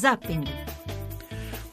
Zapping.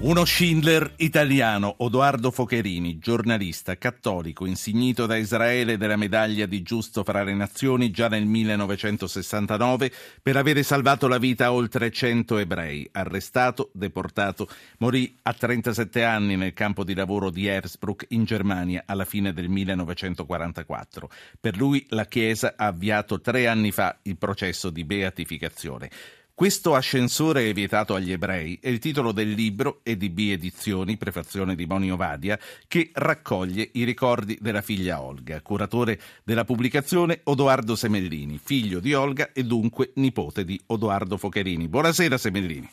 Uno Schindler italiano, Odoardo Focherini, giornalista cattolico, insignito da Israele della medaglia di giusto fra le nazioni già nel 1969 per avere salvato la vita a oltre 100 ebrei. Arrestato, deportato, morì a 37 anni nel campo di lavoro di Erzbruck in Germania alla fine del 1944. Per lui la Chiesa ha avviato tre anni fa il processo di beatificazione. Questo ascensore è vietato agli ebrei è il titolo del libro EDB Edizioni, prefazione di Monio Vadia, che raccoglie i ricordi della figlia Olga. Curatore della pubblicazione Odoardo Semellini, figlio di Olga e dunque nipote di Odoardo Focherini. Buonasera Semellini.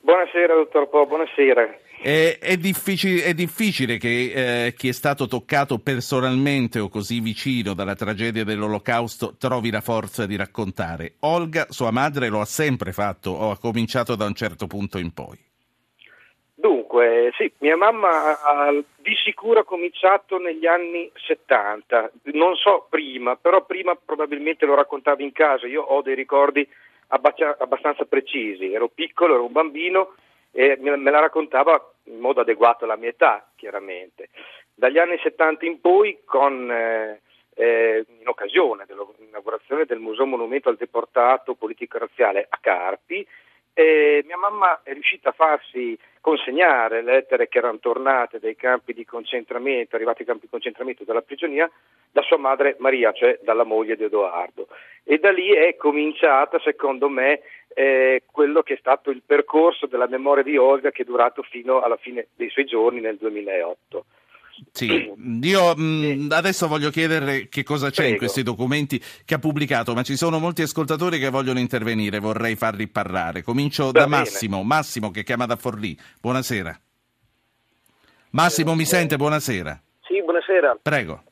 Buonasera dottor Po, buonasera. È, è, difficile, è difficile, che eh, chi è stato toccato personalmente o così vicino dalla tragedia dell'Olocausto trovi la forza di raccontare. Olga, sua madre, lo ha sempre fatto o ha cominciato da un certo punto in poi? Dunque, sì, mia mamma ha di sicuro cominciato negli anni 70, non so prima, però prima probabilmente lo raccontava in casa, io ho dei ricordi abbastanza precisi, ero piccolo, ero un bambino e me la raccontava in modo adeguato alla mia età, chiaramente. Dagli anni 70 in poi, con, eh, eh, in occasione dell'inaugurazione del Museo Monumento al Deportato Politico-Razziale a Carpi, eh, mia mamma è riuscita a farsi consegnare le lettere che erano tornate dai campi di concentramento, arrivati ai campi di concentramento dalla prigionia, da sua madre Maria, cioè dalla moglie di Edoardo. E da lì è cominciata, secondo me, eh, quello che è stato il percorso della memoria di Olga che è durato fino alla fine dei suoi giorni nel 2008. Sì, io mh, adesso voglio chiedere che cosa c'è Prego. in questi documenti che ha pubblicato, ma ci sono molti ascoltatori che vogliono intervenire, vorrei farli parlare. Comincio Va da bene. Massimo, Massimo che chiama da Forlì. Buonasera. Massimo eh, mi sente? Buonasera. Sì, buonasera. Prego.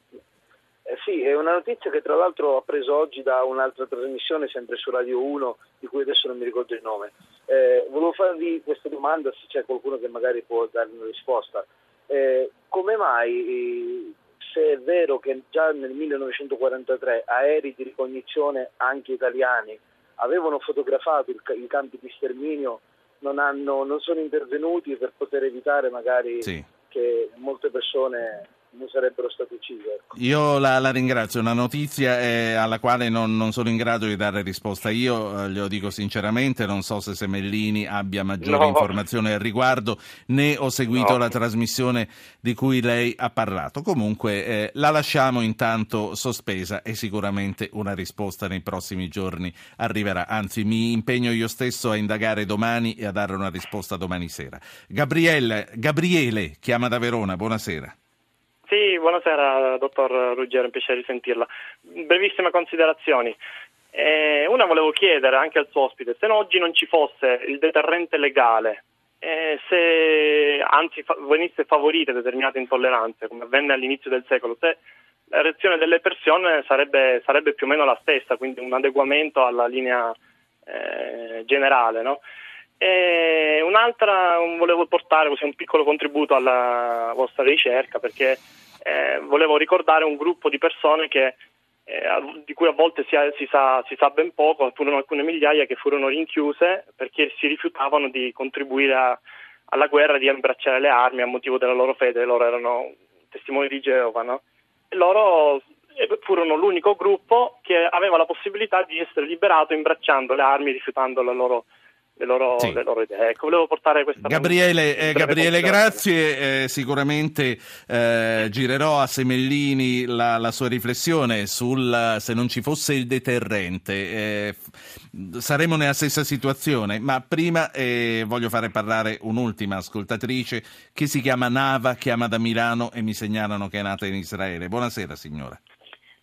Sì, è una notizia che tra l'altro ho preso oggi da un'altra trasmissione, sempre su Radio 1, di cui adesso non mi ricordo il nome. Eh, volevo farvi questa domanda, se c'è qualcuno che magari può darmi una risposta. Eh, come mai, se è vero che già nel 1943 aerei di ricognizione anche italiani avevano fotografato il, i campi di sterminio, non, hanno, non, sono intervenuti per poter evitare magari sì. che molte persone non sarebbero stati uccisi. Ecco. Io la, la, ringrazio, una notizia eh, alla quale non, non, sono in grado di dare risposta. Io eh, glielo dico sinceramente, non so se Semellini abbia maggiori no. informazioni al riguardo, né ho seguito no. la trasmissione di cui lei ha parlato. Comunque eh, la lasciamo intanto sospesa e sicuramente una risposta nei prossimi giorni arriverà. Anzi, mi impegno io stesso a indagare domani e a dare una risposta domani sera. Gabriele, Gabriele chiama da Verona, buonasera. Sì, buonasera dottor Ruggero, è un piacere sentirla. Brevissime considerazioni. Eh, una volevo chiedere anche al suo ospite, se oggi non ci fosse il deterrente legale, eh, se anzi fa- venisse favorite determinate intolleranze, come avvenne all'inizio del secolo, se la reazione delle persone sarebbe, sarebbe più o meno la stessa, quindi un adeguamento alla linea eh, generale. No? E un'altra, volevo portare così, un piccolo contributo alla vostra ricerca perché eh, volevo ricordare un gruppo di persone che, eh, di cui a volte si, si, sa, si, sa, ben poco, furono alcune migliaia che furono rinchiuse perché si rifiutavano di contribuire a, alla guerra, di abbracciare le armi a motivo della loro fede, loro erano testimoni di Geova, no? e loro eh, furono l'unico gruppo che aveva la possibilità di essere liberato imbracciando le armi, rifiutando la loro le loro, sì. le loro idee. Ecco, volevo portare questa Gabriele, eh, Gabriele grazie. Eh, sicuramente eh, girerò a Semellini la, la, sua riflessione sul se non ci fosse il deterrente. Eh, saremo nella stessa situazione, ma prima eh, voglio fare parlare un'ultima ascoltatrice che si chiama Nava, chiama da Milano e mi segnalano che è nata in Israele. Buonasera signora.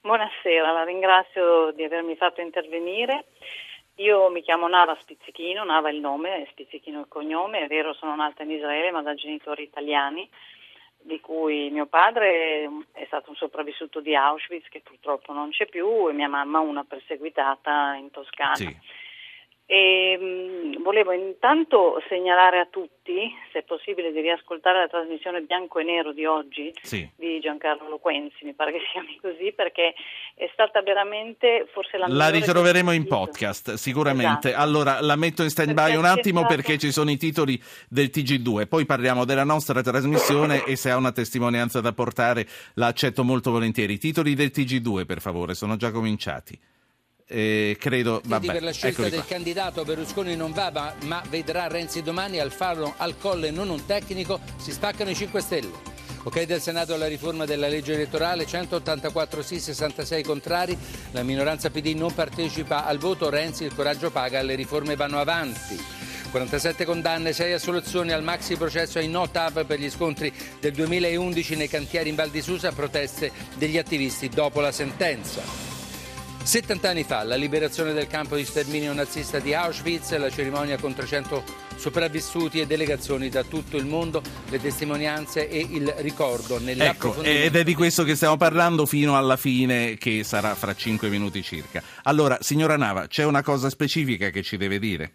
Buonasera, la ringrazio di avermi fatto intervenire. Io mi chiamo Nava Spizzichino, Nava è il nome, Spizzichino è il cognome, è vero sono nata in Israele ma da genitori italiani, di cui mio padre è stato un sopravvissuto di Auschwitz che purtroppo non c'è più e mia mamma una perseguitata in Toscana. Sì. E, mh, volevo intanto segnalare a tutti, se è possibile, di riascoltare la trasmissione bianco e nero di oggi sì. di Giancarlo Loquenzi, mi pare che si chiami così, perché è stata veramente forse la La ritroveremo in podcast, sicuramente. Esatto. Allora la metto in stand by un attimo stato- perché ci sono i titoli del TG2, poi parliamo della nostra trasmissione e se ha una testimonianza da portare la accetto molto volentieri. I titoli del TG2, per favore, sono già cominciati. Eh, credo, Quindi vabbè, per la scelta del qua. candidato Berlusconi non va, ma, ma vedrà Renzi domani al farlo al colle non un tecnico, si spaccano i 5 Stelle. Ok del Senato alla riforma della legge elettorale, 184 sì, 66 contrari, la minoranza PD non partecipa al voto, Renzi il coraggio paga, le riforme vanno avanti. 47 condanne, 6 assoluzioni al maxi processo ai no TAV per gli scontri del 2011 nei cantieri in Val di Susa, proteste degli attivisti dopo la sentenza. 70 anni fa, la liberazione del campo di sterminio nazista di Auschwitz, la cerimonia con 300 sopravvissuti e delegazioni da tutto il mondo, le testimonianze e il ricordo Ecco, nell'approfondimento. ed è di questo che stiamo parlando fino alla fine, che sarà fra 5 minuti circa. Allora, signora Nava, c'è una cosa specifica che ci deve dire?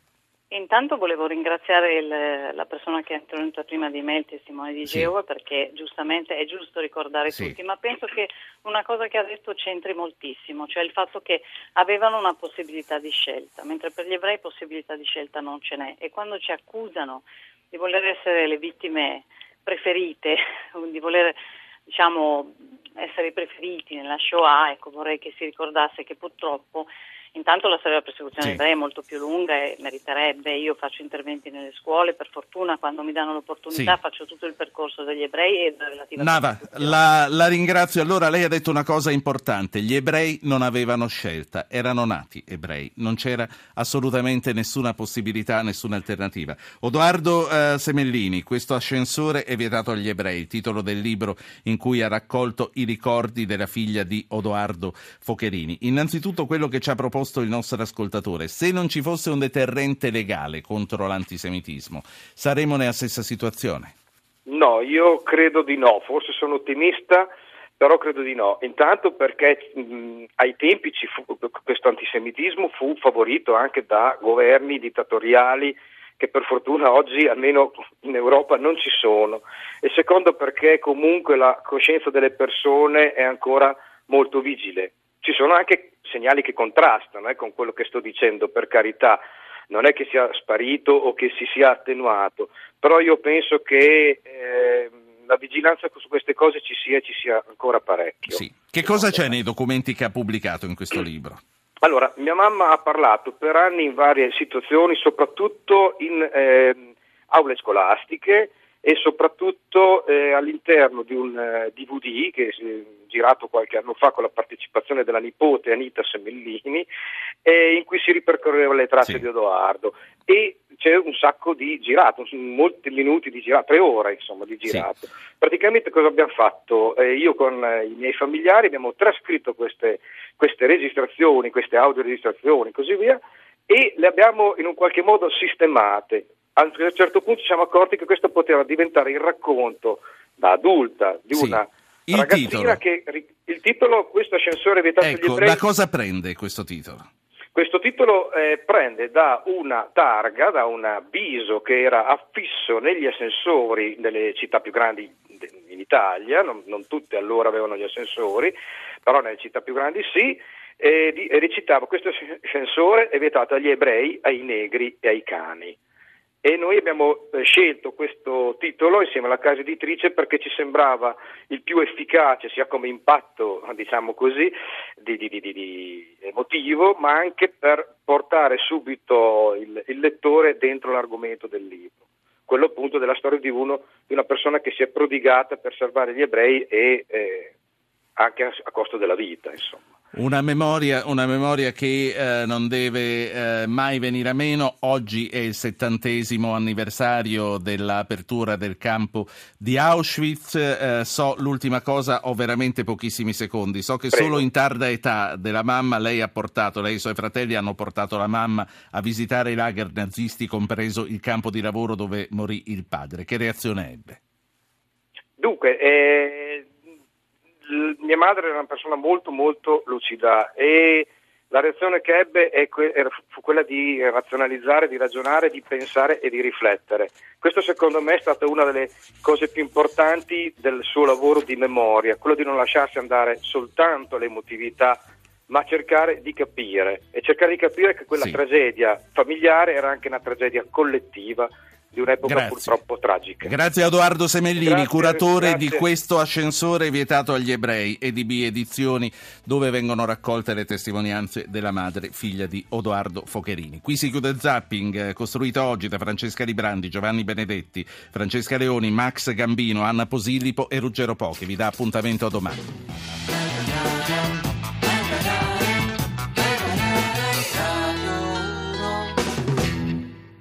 Intanto volevo ringraziare il- la persona che è intervenuta prima di me, il testimone di Sì. Geova, perché giustamente è giusto ricordare Sì. tutti, ma penso che una cosa che ha detto c'entri moltissimo, cioè il fatto che avevano una possibilità di scelta, mentre per gli ebrei possibilità di scelta non ce n'è e quando ci accusano di voler essere le vittime preferite, di voler diciamo, essere preferiti nella Shoah, ecco, vorrei che si ricordasse che purtroppo Intanto la storia della persecuzione Sì. ebrei è molto più lunga e meriterebbe, io faccio interventi nelle scuole, per fortuna quando mi danno l'opportunità Sì. faccio tutto il percorso degli ebrei e della relativa Nava, la, la ringrazio. Allora, lei ha detto una cosa importante. Gli ebrei non avevano scelta, erano nati ebrei. Non c'era assolutamente nessuna possibilità, nessuna alternativa. Odoardo eh, Semellini, questo ascensore è vietato agli ebrei, il titolo del libro in cui ha raccolto i ricordi della figlia di Odoardo Focherini. Innanzitutto quello che ci ha proposto il nostro ascoltatore, se non ci fosse un deterrente legale contro l'antisemitismo, saremmo nella stessa situazione. No, io credo di no, forse sono ottimista, però credo di no. Intanto perché mh, ai tempi fu, questo antisemitismo fu favorito anche da governi dittatoriali che per fortuna oggi almeno in Europa non ci sono. E secondo perché comunque la coscienza delle persone è ancora molto vigile. Ci sono anche segnali che contrastano eh, con quello che sto dicendo, per carità non è che sia sparito o che si sia attenuato, però io penso che eh, la vigilanza su queste cose ci sia e ci sia ancora parecchio. Sì. Che cosa c'è nei documenti che ha pubblicato in questo libro? Allora, mia mamma ha parlato per anni in varie situazioni, soprattutto in eh, aule scolastiche e soprattutto eh, all'interno di un eh, DVD che è girato qualche anno fa con la partecipazione della nipote Anita Semellini, eh, in cui si ripercorrevano le tracce Sì. di Edoardo e c'è un sacco di girato, molti minuti di girato, tre ore insomma di Sì. girato. Praticamente cosa abbiamo fatto? Eh, io con eh, i miei familiari abbiamo trascritto queste, queste registrazioni, queste audioregistrazioni e così via e le abbiamo in un qualche modo sistemate. A un certo punto ci siamo accorti che questo poteva diventare il racconto da adulta di Sì. una Il ragazzina titolo. che il titolo questo ascensore vietato agli Ecco, ebrei da cosa prende questo titolo? questo titolo eh, prende da una targa, da un avviso che era affisso negli ascensori delle città più grandi in Italia, non, non tutte allora avevano gli ascensori, però nelle città più grandi sì, e, di- e recitava questo ascensore è vietato agli ebrei, ai negri e ai cani. E noi abbiamo eh, scelto questo titolo insieme alla casa editrice perché ci sembrava il più efficace, sia come impatto, diciamo così, di, di- di- di- emotivo, ma anche per portare subito il, il lettore dentro l'argomento del libro. Quello appunto della storia di, uno, di una persona che si è prodigata per salvare gli ebrei e eh, anche a, a costo della vita, insomma. Una memoria, una memoria che eh, non deve eh, mai venire a meno. Oggi è il settantesimo anniversario dell'apertura del campo di Auschwitz. Eh, so l'ultima cosa, ho veramente pochissimi secondi. So che Prego. solo in tarda età della mamma lei ha portato, lei e i suoi fratelli hanno portato la mamma a visitare i lager nazisti, compreso il campo di lavoro dove morì il padre. Che reazione ebbe? Dunque, eh, mia madre era una persona molto molto lucida e La reazione che ebbe fu quella di razionalizzare, di ragionare, di pensare e di riflettere. Questo secondo me è stata una delle cose più importanti del suo lavoro di memoria, quello di non lasciarsi andare soltanto all'emotività, ma cercare di capire e cercare di capire che quella sì. tragedia familiare era anche una tragedia collettiva di un'epoca grazie. purtroppo tragica. Grazie a Edoardo Semellini, grazie, curatore grazie. di questo ascensore vietato agli ebrei e di B Edizioni, dove vengono raccolte le testimonianze della madre, figlia di Odoardo Focherini. Qui si chiude il zapping, costruito oggi da Francesca Librandi, Giovanni Benedetti, Francesca Leoni, Max Gambino, Anna Posillipo e Ruggero Pochi. Vi dà appuntamento a domani.